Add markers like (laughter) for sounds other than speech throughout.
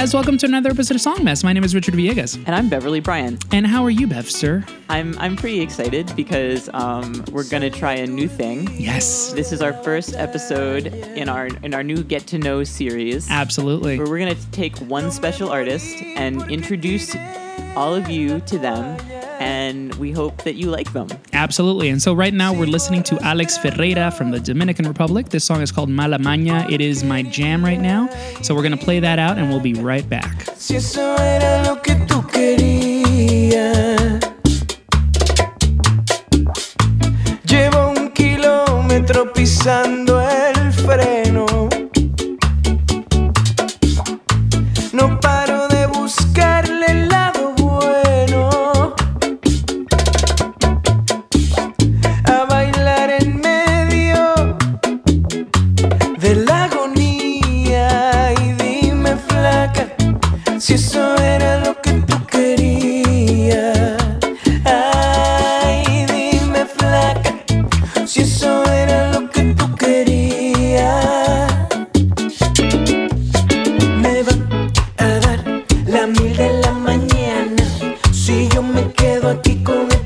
guys, welcome to another episode of Songmess. My name is Richard Villegas. And I'm Beverly Bryan. And how are you, Bev, sir? I'm I'm pretty excited because um, we're gonna try a new thing. Yes. This is our first episode in our in our new Get to Know series. Absolutely. Where we're gonna take one special artist and introduce all of you to them and we hope that you like them. Absolutely. And so right now we're listening to Alex Ferreira from the Dominican Republic. This song is called Mala Maña. It is my jam right now. So we're going to play that out and we'll be right back. Si quedo aquí con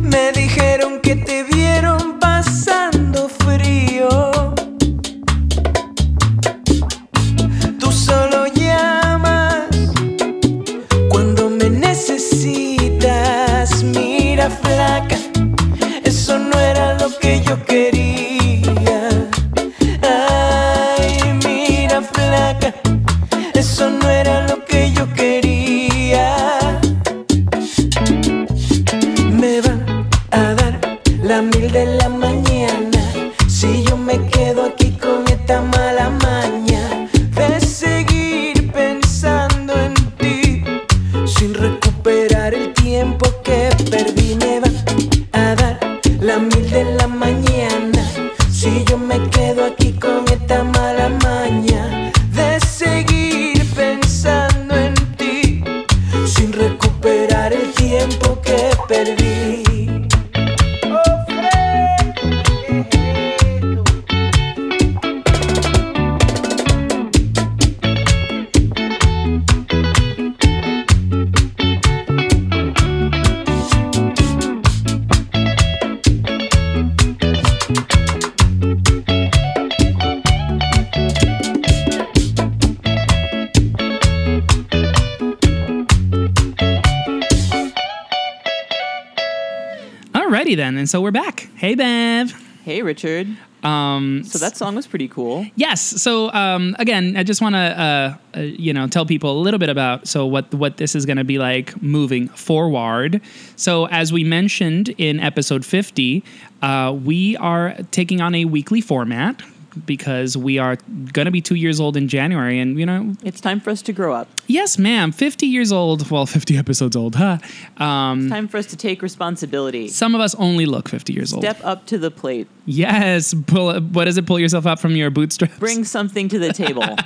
Me dijeron que te vieron Alrighty then. And so we're back. Hey, Bev. Hey Richard. Um, So that song was pretty cool. Yes. So um, again, I just want to uh, uh, you know tell people a little bit about so what what this is going to be like moving forward. So as we mentioned in episode fifty, uh, we are taking on a weekly format because we are going to be two years old in January, and you know, It's time for us to grow up. yes, ma'am, fifty years old. Well, fifty episodes old, huh? Um, Time for us to take responsibility. some of us only look fifty years old. Step up to the plate. Yes. Pull. What is it? Pull yourself up from your bootstraps. Bring something to the table. (laughs)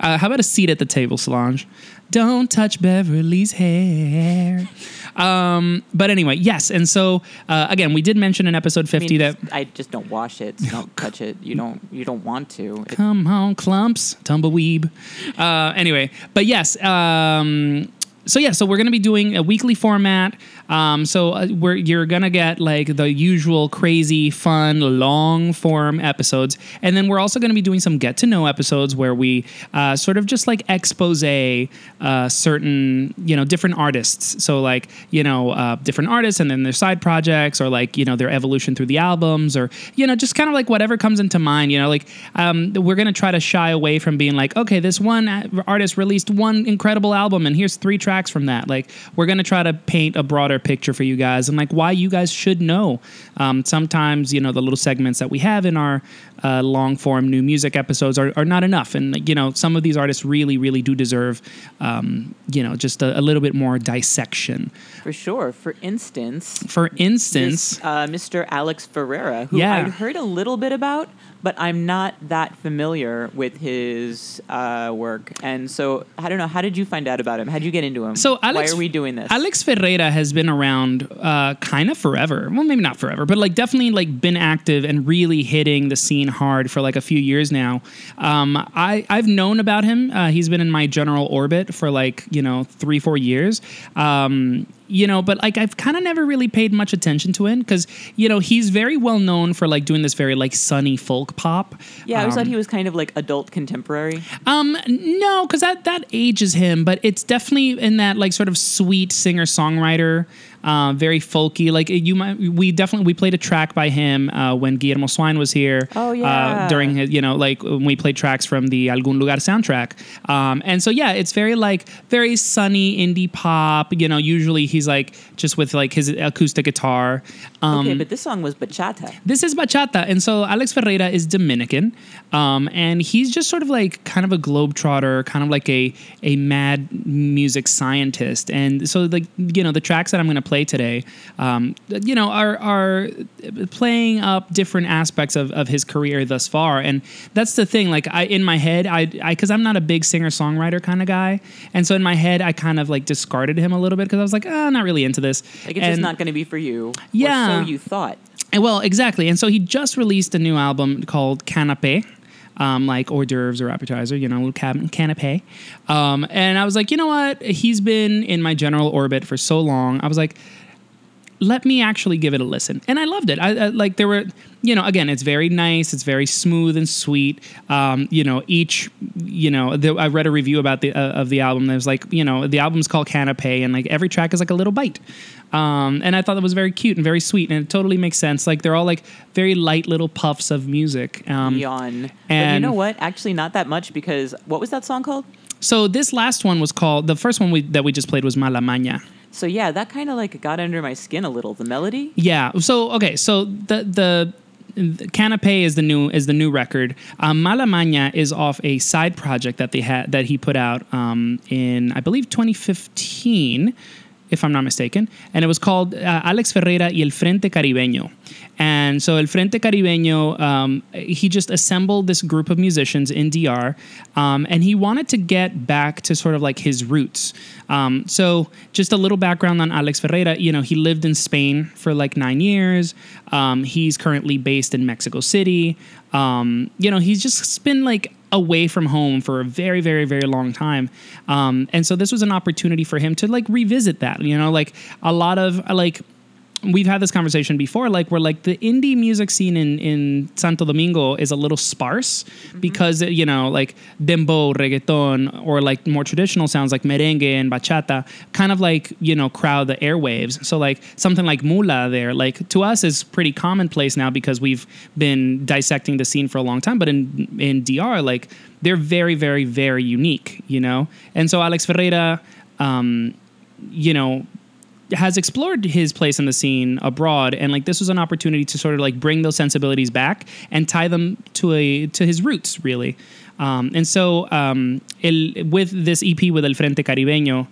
Uh, how about a seat at the table, Solange? Don't touch Beverly's hair. Um, but anyway, yes. And so uh, again, we did mention in episode I, mean, that I just don't wash it. so don't touch it. You don't. You don't want to. It- come on clumps, tumbleweeb. Uh, anyway, but yes. Um, so yeah, so we're gonna be doing a weekly format. Um, so uh, we're you're gonna get like the usual crazy, fun, long form episodes, and then we're also gonna be doing some get to know episodes where we uh, sort of just like expose uh, certain you know different artists. So like you know uh, different artists, and then their side projects, or like you know their evolution through the albums, or you know just kind of like whatever comes into mind. You know, like um, we're gonna try to shy away from being like, okay, this one artist released one incredible album, and here's three tracks from that. Like we're gonna try to paint a broader picture for you guys, and like why you guys should know. Um, sometimes you know the little segments that we have in our uh, long form new music episodes are, are not enough, and you know some of these artists really really do deserve um, you know just a, a little bit more dissection. For sure. For instance, For instance. this, uh, Mr. Alex Ferreira, who Yeah. I'd heard a little bit about, but I'm not that familiar with his uh, work. And so I don't know. How did you find out about him? How did you get into him? So Alex, why are we doing this? Alex Ferreira has been around uh, kind of forever. Well, maybe not forever, but like definitely like been active and really hitting the scene hard for like a few years now. Um, I I've known about him. Uh, he's been in my general orbit for like you know three four years. Um, you know, but like I've kind of never really paid much attention to him because you know he's very well known for like doing this very like sunny folk pop. yeah, I always Um, thought he was kind of like adult contemporary. um, no, because that that ages him, but it's definitely in that like sort of sweet singer songwriter, uh, very folky. Like you might, we definitely we played a track by him uh, when Guillermo Swine was here. Oh, uh, yeah. during his, you know, like when we played tracks from the Algún Lugar soundtrack. Um, and so yeah, it's very like very sunny indie pop. You know, usually he's like just with like his acoustic guitar. Um, okay, but this song was bachata. this is bachata, and so Alex Ferreira is Dominican, um, and he's just sort of like kind of a globetrotter, kind of like a a mad music scientist. And so, like you know, the tracks that I'm going to play today, um, you know, are are playing up different aspects of, of his career thus far. And that's the thing. Like I in my head, I because I'm not a big singer songwriter kind of guy, and so in my head, I kind of like discarded him a little bit because I was like, oh, not really into this. Like it's just not going to be for you. Yeah. So you thought. and well, exactly. And so he just released a new album called Canapé. Um, like hors d'oeuvres or appetizer, you know, little canapé. Um, and I was like, you know what? He's been in my general orbit for so long. I was like, let me actually give it a listen. And I loved it. I, I like there were, you know, again, it's very nice. It's very smooth and sweet. Um, you know, each, you know, the, I read a review about the uh, of the album. That was like, you know, the album's called Canapé, and like every track is like a little bite. Um, and I thought that was very cute and very sweet, and it totally makes sense. Like they're all like very light little puffs of music. Um, Yawn. but you know what? Actually, not that much because what was that song called? so this last one was called the first one we, that we just played was Mala Maña. So yeah, that kind of like got under my skin a little. The melody. Yeah. So okay. So the the. Canapé is the new is the new record. Um, Malamaña is off a side project that they had that he put out um, in I believe 2015, if I'm not mistaken, and it was called uh, Alex Ferreira y el Frente Caribeño. And so El Frente Caribeño, um, he just assembled this group of musicians in DR, um, and he wanted to get back to sort of like his roots. Um, so just a little background on Alex Ferreira. You know, he lived in Spain for like nine years. Um, he's currently based in Mexico City. Um, you know, he's just been like away from home for a very, very, very long time. Um, and so this was an opportunity for him to like revisit that. You know, like a lot of like we've had this conversation before like where like the indie music scene in in Santo Domingo is a little sparse because you know like dembow reggaeton or like more traditional sounds like merengue and bachata kind of like you know crowd the airwaves. So like something like mula there like to us is pretty commonplace now because we've been dissecting the scene for a long time. But in in DR like they're very very very unique you know? And so Alex Ferreira um you know has explored his place in the scene abroad and like this was an opportunity to sort of like bring those sensibilities back and tie them to a to his roots really. Um, and so um, el, with this ep with el frente caribeño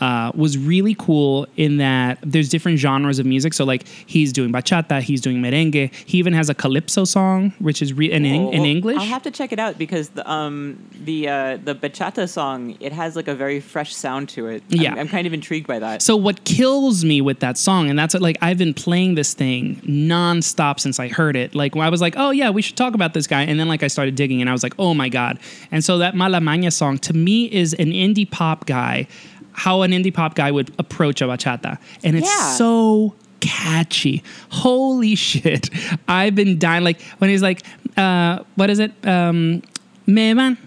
uh, was really cool in that there's different genres of music. So like he's doing bachata, he's doing merengue. He even has a calypso song, which is re- in, Eng- in English. I'll have to check it out because the um the uh, the bachata song it has like a very fresh sound to it. I'm- Yeah. I'm, kind of intrigued by that. So what kills me with that song, and that's what, like I've been playing this thing nonstop since I heard it. Like when I was like, oh yeah, we should talk about this guy, and then like I started digging, and I was like, oh my god. And so that Malamaña song to me is an indie pop guy. How an indie pop guy would approach a bachata, and it's Yeah. so catchy. Holy (laughs) shit! I've been dying. Like when he's like, uh, what is it? Um, Me van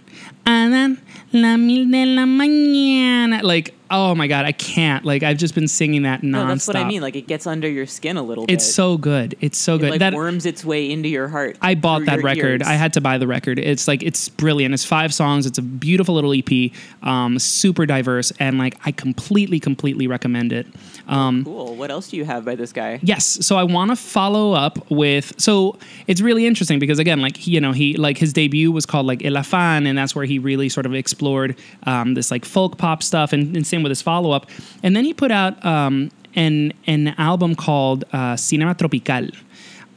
a dar la mil de la mañana. Like, oh my god, I can't. Like, I've just been singing that nonstop. No, that's what I mean. Like it gets under your skin a little bit. it's so good. It's so it good. like that worms its way into your heart. I bought that record. ears. I had to buy the record. It's like it's brilliant. It's five songs. It's a beautiful little EP. Um, super diverse, and like I completely, completely recommend it. Um, Cool. What else do you have by this guy? Yes. So I want to follow up with. So it's really interesting because again, like you know, he like his debut was called like El Afán, and that's where he really sort of explored um, this like folk pop stuff, and, and same with his follow up. And then he put out um, an an album called uh, Cinema Tropical.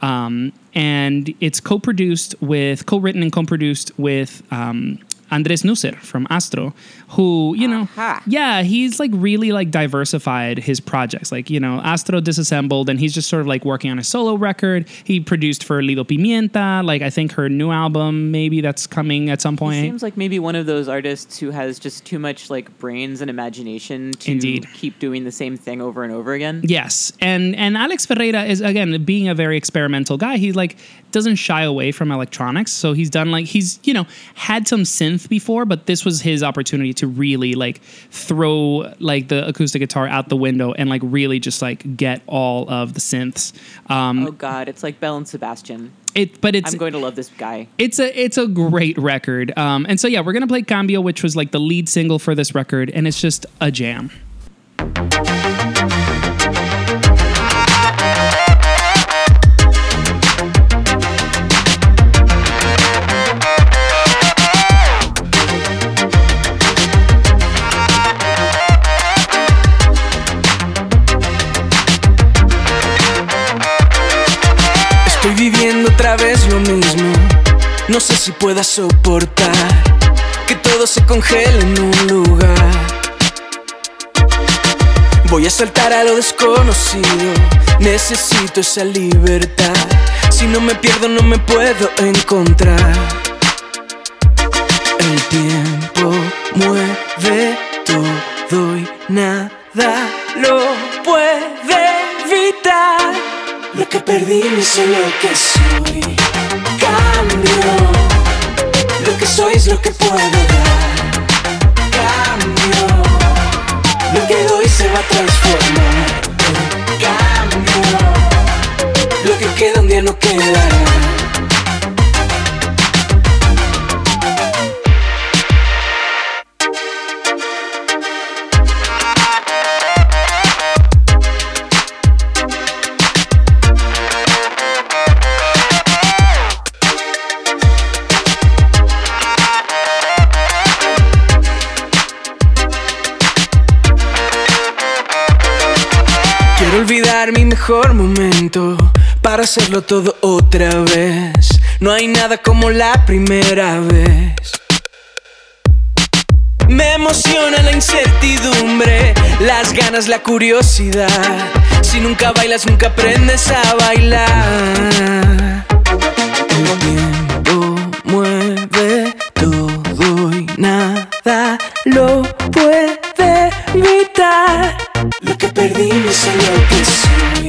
Um, and it's co-produced with co-written and co-produced with um, Andres Nusser from Astro, who you know, Aha. yeah, he's like really like diversified his projects. Like you know, Astro disassembled, and he's just sort of like working on a solo record. He produced for Lido Pimienta, like I think her new album maybe that's coming at some He point. seems like maybe one of those artists who has just too much like brains and imagination to Indeed. keep doing the same thing over and over again. Yes, and and Alex Ferreira is again being a very experimental guy. He like doesn't shy away from electronics, so he's done like he's you know had some synth before, but this was his opportunity to really like throw like the acoustic guitar out the window and like really just like get all of the synths. Um, Oh God, it's like Belle and Sebastian. it but it's I'm going to love this guy. it's a it's a great record. Um, and so yeah, we're gonna play Cambio, which was like the lead single for this record, and it's just a jam. Vez lo mismo. No sé si pueda soportar que todo se congele en un lugar. Voy a saltar a lo desconocido. Necesito esa libertad. Si no me pierdo, no me puedo encontrar. El tiempo mueve todo y nada lo puede evitar. Lo que perdí no es lo que soy. Cambio. Lo que soy es lo que puedo dar. Cambio. Lo que doy se va a transformar. Cambio. Lo que queda un día no quedará. Hacerlo todo otra vez. No hay nada como la primera vez. Me emociona la incertidumbre, las ganas, la curiosidad. Si nunca bailas, nunca aprendes a bailar. El tiempo mueve todo y nada lo puede evitar. Lo que perdí no es lo que soy.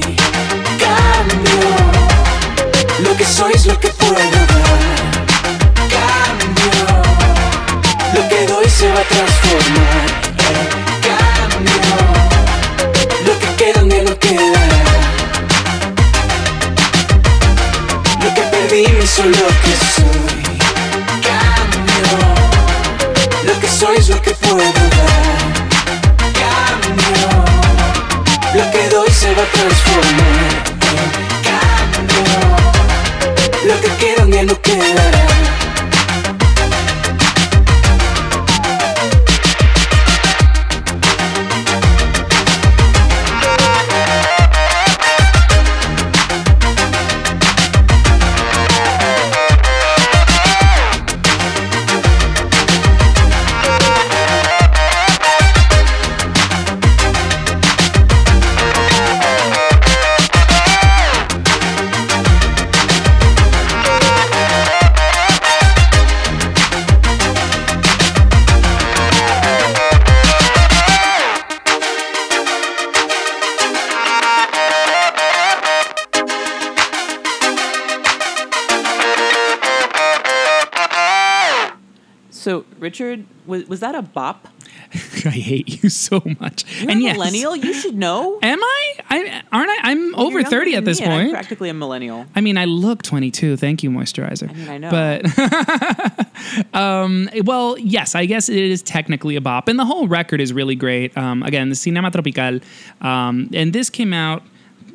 Transformar. Cambio. Lo que queda día no quedará. So Richard, was was that a bop? (laughs) I hate you so much. You're and a yes, millennial. You should know. Am I? I aren't I? I'm You're over thirty at this me, and I'm point. practically a millennial. I mean, I look 22. Thank you, moisturizer. I mean, I know. But, (laughs) um, well, yes, I guess it is technically a bop, and the whole record is really great. Um, again, the Cinema Tropical, um, and this came out.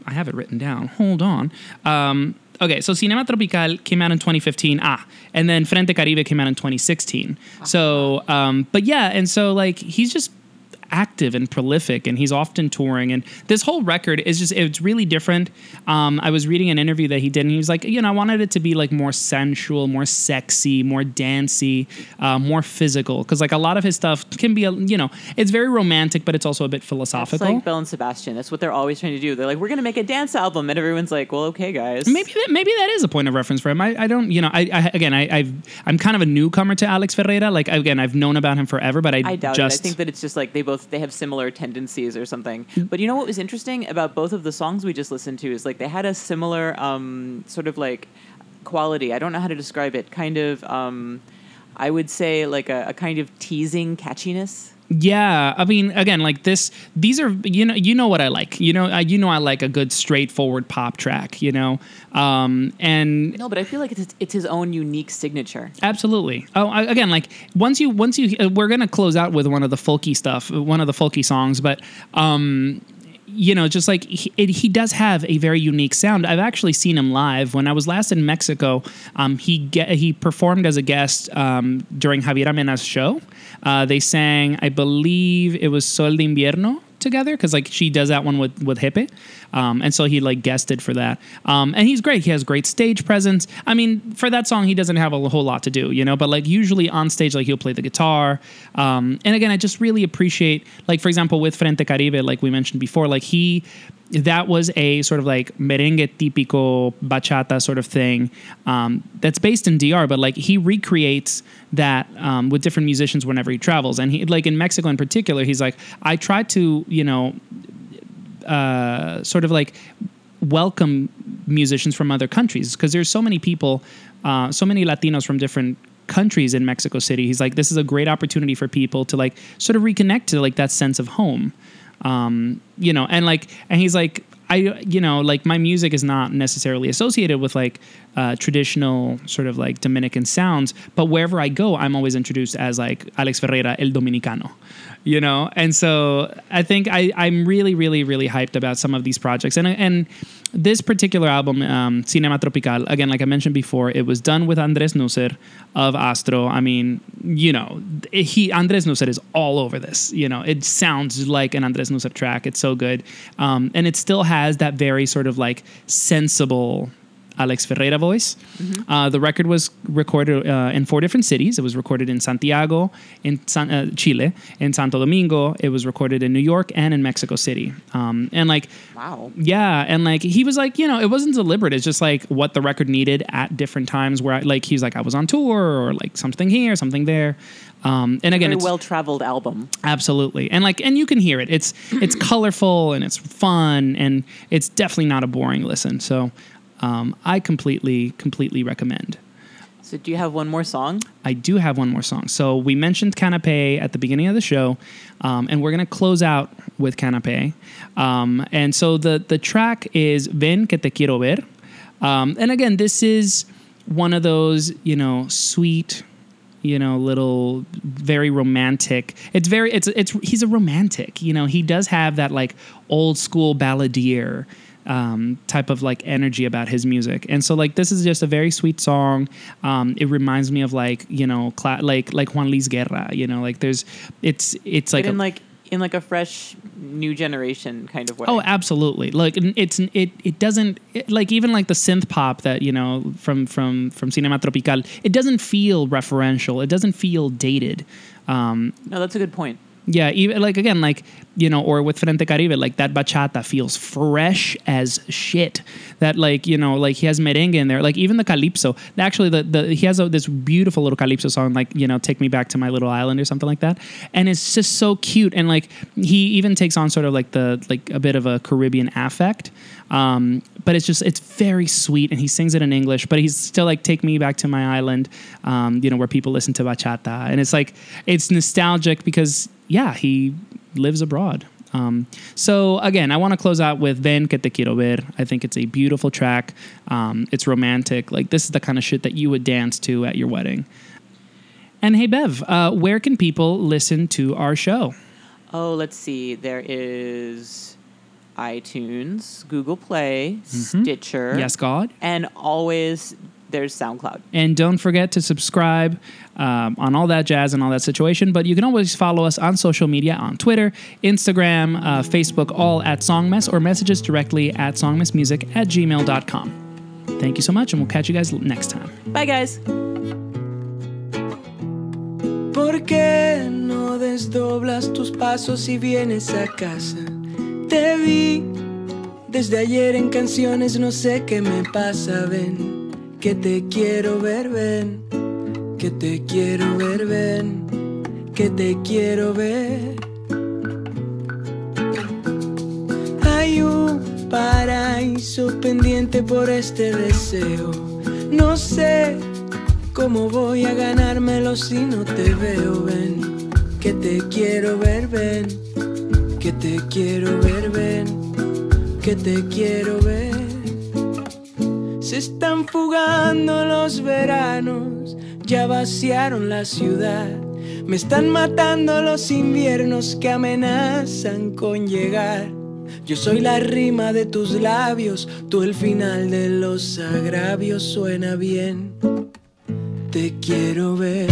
I have it written down. Hold on. Um, okay, so Cinema Tropical came out in 2015. Ah, and then Frente Caribe came out in 2016. So, um, but yeah, and so like he's just active and prolific and he's often touring and this whole record is just it's really different um, i was reading an interview that he did and he was like you know i wanted it to be like more sensual more sexy more dancey uh, more physical because like a lot of his stuff can be a, you know it's very romantic but it's also a bit It's philosophical like Belle and Sebastian. That's what they're always trying to do. They're like, we're gonna make a dance album, and everyone's like, well, okay, guys. Maybe that, maybe that is a point of reference for him. I, I don't, you know, I, I again, I, I've, I'm kind of a newcomer to Alex Ferreira. Like again, I've known about him forever, but I, I doubt just it. I think that it's just like they both they have similar tendencies or something. Mm. But you know what was interesting about both of the songs we just listened to is like they had a similar um, sort of like quality. I don't know how to describe it. Kind of, um, I would say like a, a kind of teasing catchiness. Yeah, I mean, again, like this. These are you know you know what I like. You know uh, you know I like a good straightforward pop track. You know, um, and No, but I feel like it's it's his own unique signature. absolutely. Oh, I- again, like once you once you uh, we're gonna close out with one of the folky stuff, one of the folky songs, but um, you know, just like he, it, he does have a very unique sound. I've actually seen him live when I was last in Mexico. Um, he he performed as a guest um, during Javier Amena's show. Uh, they sang, I believe it was Sol de Invierno together because like she does that one with with Hippe, um, and so he like guested for that. Um, and he's great. He has great stage presence. I mean, for that song, he doesn't have a whole lot to do, you know. But like usually on stage, like he'll play the guitar. Um, and again, I just really appreciate like for example with Frente Caribe, like we mentioned before, like he that was a sort of like merengue típico bachata sort of thing um, that's based in DR, but like he recreates that um, with different musicians whenever he travels. And he like in Mexico in particular, he's like, I try to, you know, uh, sort of like welcome musicians from other countries because there's so many people, uh, so many Latinos from different countries in Mexico City. He's like, this is a great opportunity for people to like sort of reconnect to like that sense of home, um, you know, and like, and he's like, I, you know, like my music is not necessarily associated with like uh, traditional sort of like Dominican sounds, but wherever I go, I'm always introduced as like Alex Ferreira, el Dominicano, you know? And so I think I, I'm really, really, really hyped about some of these projects. And, and this particular album, um, Cinema Tropical, again, like I mentioned before, it was done with Andres Nusser of Astro. I mean, you know, he Andres Nusser is all over this. You know, it sounds like an Andres Nusser track. It's so good, um, and it still has that very sort of like sensible Alex Ferreira voice. Uh, the record was recorded uh, in four different cities. It was recorded in Santiago, in San, uh, Chile, in Santo Domingo. It was recorded in New York and in Mexico City. Um, and like, Wow. yeah, and like he was like, you know, it wasn't deliberate. It's just like what the record needed at different times. Where I, like he's like, I was on tour or like something here, something there. Um, and again, it's well traveled album. absolutely and like and you can hear it. It's it's (clears throat) colorful and it's fun and it's definitely not a boring listen. So um, I completely completely recommend. So do you have one more song? I do have one more song. So we mentioned Canapé at the beginning of the show, um, and we're gonna close out with Canapé. Um, and so the the track is Ven que te quiero ver. Um, and again, this is one of those you know sweet, you know little very romantic. It's very it's it's he's a romantic. You know he does have that like old school balladeer um, type of like energy about his music. And so like this is just a very sweet song. Um, it reminds me of like you know cla- like like Juan Luis Guerra. You know like there's it's it's like But in a- like in like a fresh new generation kind of way. Oh, absolutely! Like it's it it doesn't it, like even like the synth pop that you know from from from Cinema Tropical. It doesn't feel referential. It doesn't feel dated. Um, no, that's a good point. Yeah, even like again, like you know, or with Frente Caribe, like that bachata feels fresh as shit. That like you know, like he has merengue in there. Like even the calypso. Actually, the, the he has a, this beautiful little calypso song, like you know, "Take Me Back to My Little Island" or something like that, and it's just so cute. And like he even takes on sort of like the like a bit of a Caribbean affect. Um, but it's just it's very sweet, and he sings it in English, but he's still like "Take Me Back to My Island," um, you know, where people listen to bachata, and it's like it's nostalgic because yeah, he lives abroad. Um, so again, I want to close out with "Ven que te quiero ver." I think it's a beautiful track. Um, it's romantic. Like this is the kind of shit that you would dance to at your wedding. And hey, Bev, uh, where can people listen to our show? Oh, let's see. There is iTunes, Google Play, Stitcher. Yes, God. And always there's SoundCloud. And don't forget to subscribe um, on all that jazz and all that situation. But you can always follow us on social media on Twitter, Instagram, uh, Facebook, all at Songmess, or message us directly at songmessmusic at gmail.com. Thank you so much, and we'll catch you guys next time. Bye, guys. ¿Por qué no desdoblas tus pasos y vienes a casa? Te vi desde ayer en canciones, no sé qué me pasa, ven, que te quiero ver, ven, que te quiero ver, ven, que te quiero ver. Hay un paraíso pendiente por este deseo, no sé ¿Cómo voy a ganármelo si no te veo? Ven, que te quiero ver, ven, que te quiero ver, ven, que te quiero ver. Se están fugando los veranos, ya vaciaron la ciudad. Me están matando los inviernos que amenazan con llegar. Yo soy la rima de tus labios, tú el final de los agravios suena bien. Te quiero ver,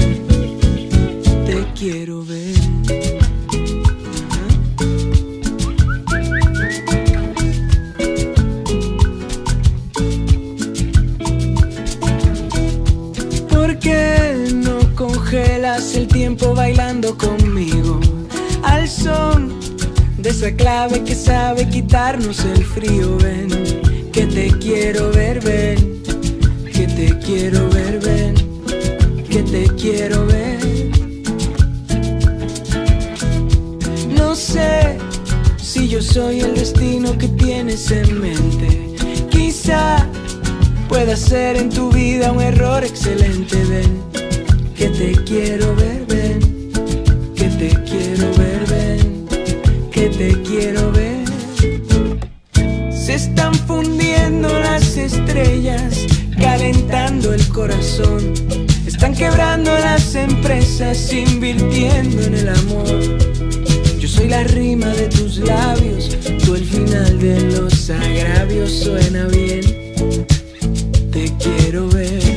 te quiero ver. Tiempo bailando conmigo? Al son de esa clave que sabe quitarnos el frío, ven, que te quiero ver, ven, que te quiero ver, ven que te quiero ver. No sé si yo soy el destino que tienes en mente. Quizá pueda ser en tu vida un error excelente. Ven, que te quiero ver, Están quebrando las empresas, invirtiendo en el amor. Yo soy la rima de tus labios, tú el final de los agravios suena bien. Te quiero ver,